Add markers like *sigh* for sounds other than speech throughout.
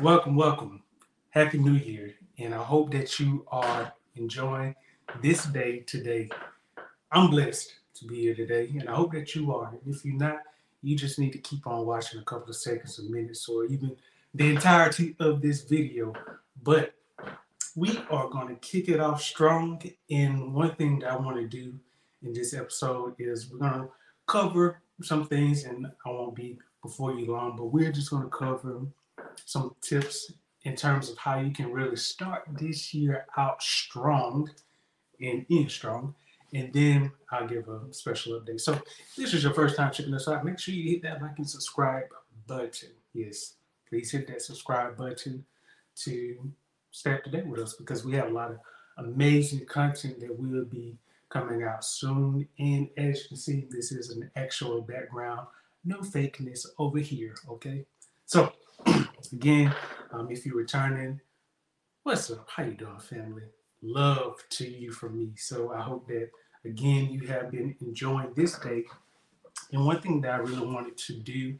welcome, welcome. Happy New Year. And I hope that you are enjoying this day today. I'm blessed to be here today, and I hope that you are. And if you're not, you just need to keep on watching a couple of seconds, a minutes, or even the entirety of this video. But we are going to kick it off strong. And one thing that I want to do in this episode is we're going to cover some things, and I won't be before you long, but we're just going to cover some tips in terms of how you can really start this year out strong and in strong. And then I'll give a special update. So, this is your first time checking us out. Make sure you hit that like and subscribe button. Yes, please hit that subscribe button to stay up to date with us because we have a lot of amazing content that will be coming out soon. And as you can see, this is an actual background, no fakeness over here. Okay, so *clears throat* again, um, if you're returning, what's up? How you doing, family? Love to you from me. So I hope that again you have been enjoying this day. And one thing that I really wanted to do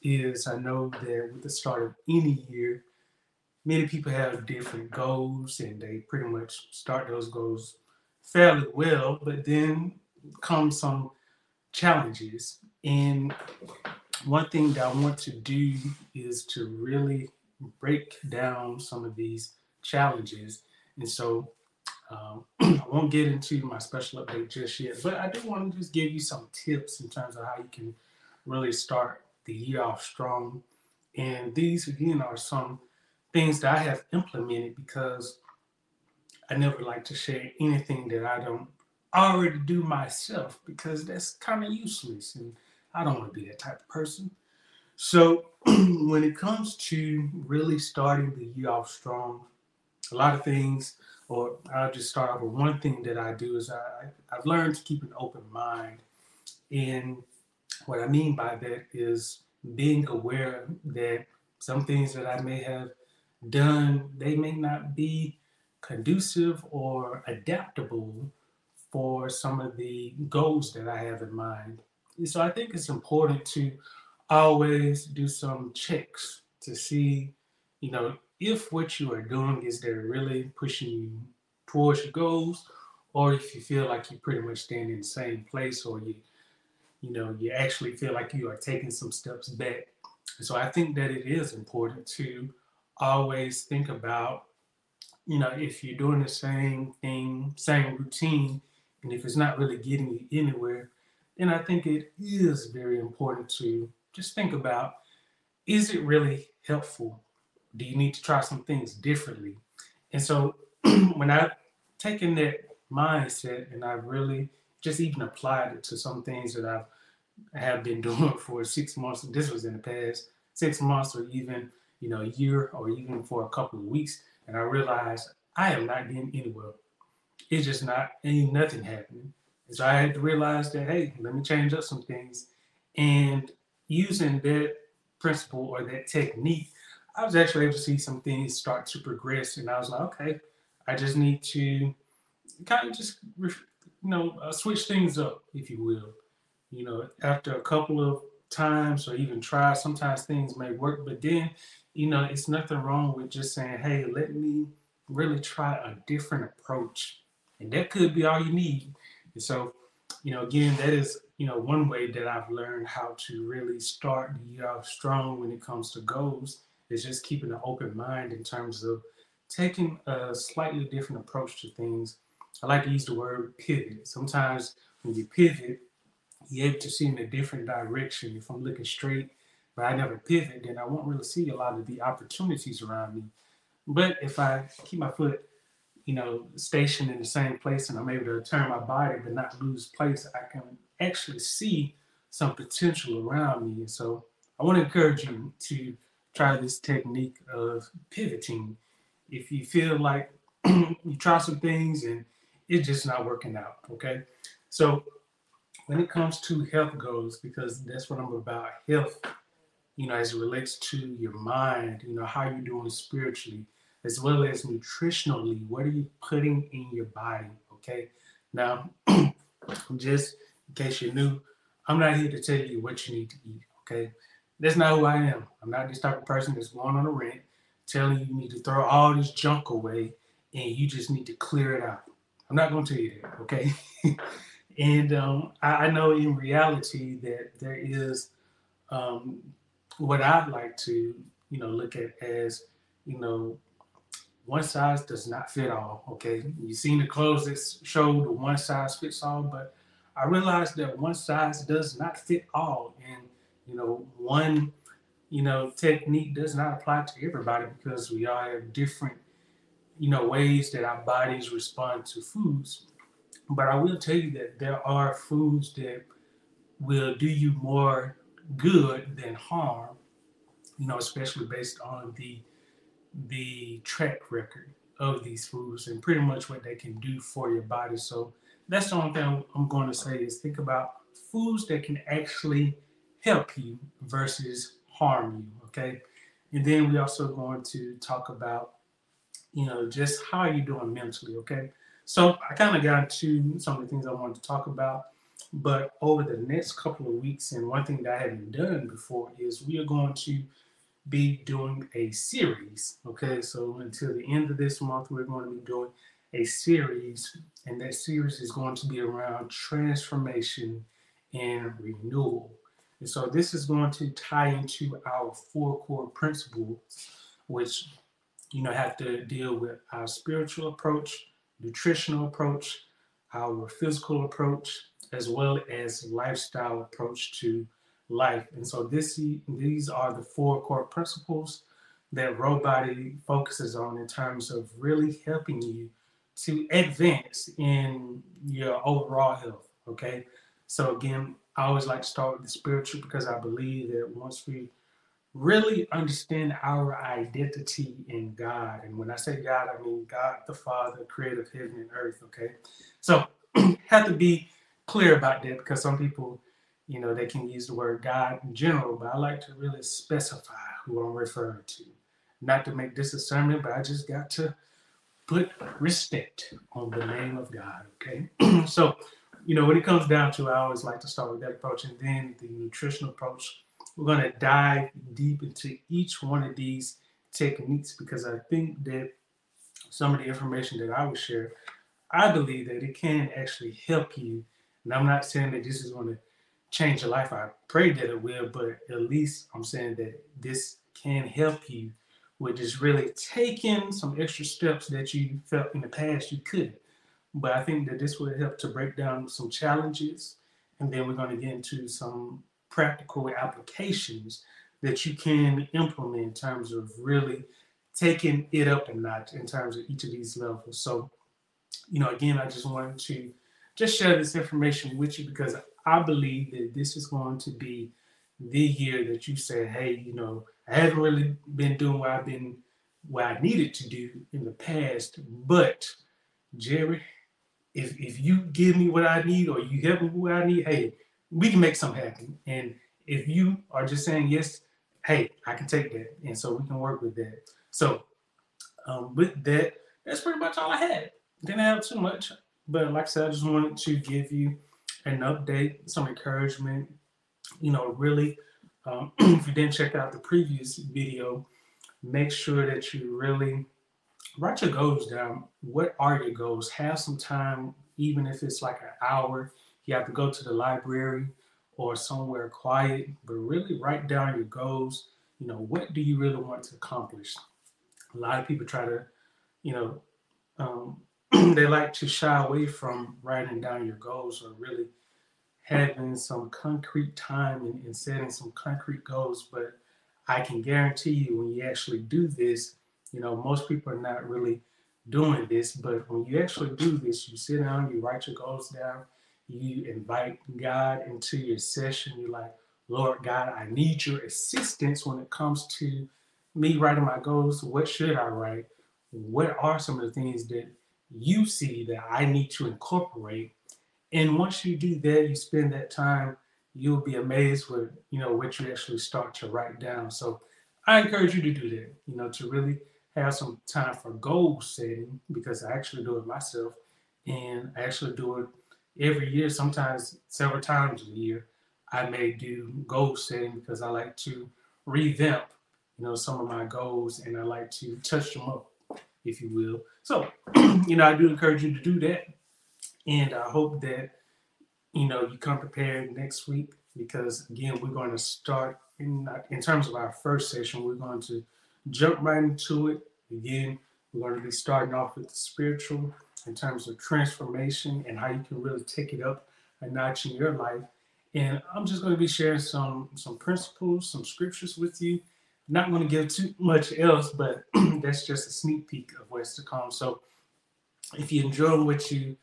is I know that with the start of any year, many people have different goals and they pretty much start those goals fairly well, but then come some challenges. And one thing that I want to do is to really break down some of these challenges. And so um, *clears throat* I won't get into my special update just yet, but I do want to just give you some tips in terms of how you can really start the year off strong. And these, again, are some things that I have implemented because I never like to share anything that I don't already do myself because that's kind of useless. And I don't want to be that type of person. So *clears throat* when it comes to really starting the year off strong, a lot of things, or I'll just start off with one thing that I do is I, I've learned to keep an open mind. And what I mean by that is being aware that some things that I may have done, they may not be conducive or adaptable for some of the goals that I have in mind. So I think it's important to always do some checks to see, you know, if what you are doing is there really pushing you towards your goals, or if you feel like you pretty much stand in the same place, or you, you know, you actually feel like you are taking some steps back. So I think that it is important to always think about, you know, if you're doing the same thing, same routine, and if it's not really getting you anywhere, then I think it is very important to just think about is it really helpful? Do you need to try some things differently? And so *clears throat* when I've taken that mindset and I've really just even applied it to some things that I've I have been *laughs* doing for six months. This was in the past six months or even, you know, a year or even for a couple of weeks. And I realized I am not getting anywhere. It's just not, ain't nothing happening. So I had to realize that, hey, let me change up some things. And using that principle or that technique, I was actually able to see some things start to progress. And I was like, okay, I just need to kind of just, you know, uh, switch things up, if you will. You know, after a couple of times or even try, sometimes things may work, but then, you know, it's nothing wrong with just saying, hey, let me really try a different approach. And that could be all you need. And so, you know, again, that is you know, one way that I've learned how to really start the year off strong when it comes to goals is just keeping an open mind in terms of taking a slightly different approach to things. I like to use the word pivot. Sometimes when you pivot, you're able to see in a different direction. If I'm looking straight, but I never pivot, then I won't really see a lot of the opportunities around me. But if I keep my foot, you know, stationed in the same place and I'm able to turn my body but not lose place, I can actually see some potential around me. So I want to encourage you to try this technique of pivoting. If you feel like *clears throat* you try some things and it's just not working out, okay? So when it comes to health goals, because that's what I'm about, health, you know, as it relates to your mind, you know, how you're doing spiritually, as well as nutritionally, what are you putting in your body, okay? Now, *clears throat* just in case you're new, I'm not here to tell you what you need to eat, okay? That's not who I am. I'm not this type of person that's going on a rant telling you you need to throw all this junk away and you just need to clear it out. I'm not going to tell you that, okay? *laughs* and um, I, I, know in reality that there is um, what I'd like to, you know, look at as, you know, one size does not fit all. Okay, you've seen the clothes that show the one size fits all, but I realized that one size does not fit all, and you know, one you know technique does not apply to everybody because we all have different you know ways that our bodies respond to foods. But I will tell you that there are foods that will do you more good than harm. You know, especially based on the the track record of these foods and pretty much what they can do for your body. So that's the only thing I'm going to say is think about foods that can actually help you versus harm you. Okay. And then we're also going to talk about, you know, just how are you doing mentally. Okay. So I kind of got to some of the things I wanted to talk about. But over the next couple of weeks, and one thing that I haven't done before is we are going to be doing a series. Okay, so until the end of this month, we're going to be doing a series, and that series is going to be around transformation and renewal. And so this is going to tie into our four core principles, which you know have to deal with our spiritual approach, nutritional approach, our physical approach, as well as lifestyle approach to life. And so this these are the four core principles that Body focuses on in terms of really helping you to advance in your overall health. Okay. So again, I always like to start with the spiritual because I believe that once we really understand our identity in God, and when I say God, I mean God the Father, creator of heaven and earth. Okay. So *clears throat* have to be clear about that because some people you know, they can use the word God in general, but I like to really specify who I'm referring to. Not to make this a sermon, but I just got to put respect on the name of God, okay? *clears throat* so, you know, when it comes down to, I always like to start with that approach and then the nutritional approach. We're going to dive deep into each one of these techniques because I think that some of the information that I will share, I believe that it can actually help you. And I'm not saying that this is going to change your life. I pray that it will, but at least I'm saying that this can help you with just really taking some extra steps that you felt in the past you couldn't. But I think that this will help to break down some challenges, and then we're going to get into some practical applications that you can implement in terms of really taking it up a notch in terms of each of these levels. So, you know, again, I just wanted to just share this information with you because I believe that this is going to be the year that you say, hey, you know, I haven't really been doing what I've been what I needed to do in the past, but Jerry, if if you give me what I need or you help me what I need, hey, we can make something happen. And if you are just saying yes, hey, I can take that, and so we can work with that. So um, with that, that's pretty much all I had. Didn't have too much, but like I said, I just wanted to give you an update, some encouragement. You know, really, um, *clears throat* if you didn't check out the previous video, make sure that you really write your goals down. What are your goals? Have some time, even if it's like an hour. You have to go to the library or somewhere quiet, but really write down your goals. You know, what do you really want to accomplish? A lot of people try to, you know, um, *clears throat* they like to shy away from writing down your goals or really having some concrete time and, and setting some concrete goals. But I can guarantee you, when you actually do this, you know, most people are not really doing this. But when you actually do this, you sit down, you write your goals down, you invite God into your session. You're like, Lord God, I need your assistance when it comes to me writing my goals. What should I write? What are some of the things that you see that I need to incorporate and once you do that, you spend that time, you'll be amazed with, you know, what you actually start to write down. So I encourage you to do that, you know, to really have some time for goal setting because I actually do it myself and I actually do it every year, sometimes several times a year. I may do goal setting because I like to revamp you know, some of my goals and I like to touch them up, if you will. So, *clears throat* you know, I do encourage you to do that. And I hope that, you know, you come prepared next week because again, we're going to start in uh, in terms of our first session, we're going to jump right into it. Again, we're going to be starting off with the spiritual in terms of transformation and how you can really take it up a notch in your life. And I'm just going to be sharing some some principles, some scriptures with you. Not going to give too much else, but *clears throat* that's just a sneak peek of what's to come. So if you enjoy what you've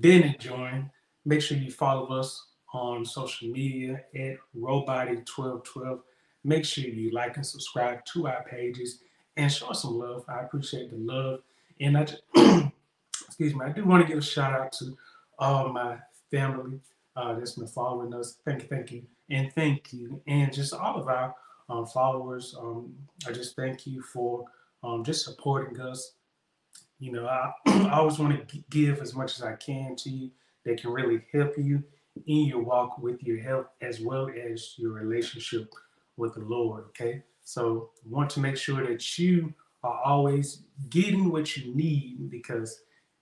been enjoying, make sure you follow us on social media at Robody1212. Make sure you like and subscribe to our pages and show us some love. I appreciate the love. And I just, *clears throat* excuse me, I do want to give a shout out to all my family uh, that's been following us. Thank you, thank you, and thank you. And just all of our um, followers, um, I just thank you for um, just supporting us. You know, I, *clears throat* I always want to give as much as I can to you that can really help you in your walk with your health as well as your relationship with the Lord. Okay. So want to make sure that you are always getting what you need because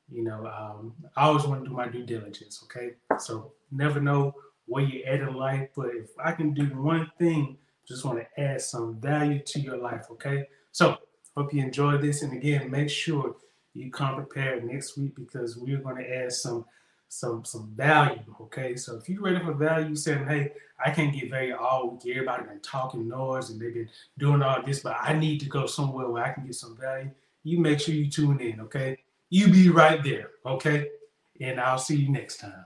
you know um, I always want to do my due diligence. Okay. So never know where you're at in life, but if I can do one thing, just want to add some value to your life. Okay. So hope you enjoy this, and again, make sure you come prepared next week because we're going to add some some some value. Okay, so if you're ready for value, saying, "Hey, I can't get value all week. Everybody been talking noise and they've been doing all this, but I need to go somewhere where I can get some value." You make sure you tune in. Okay, you be right there. Okay, and I'll see you next time.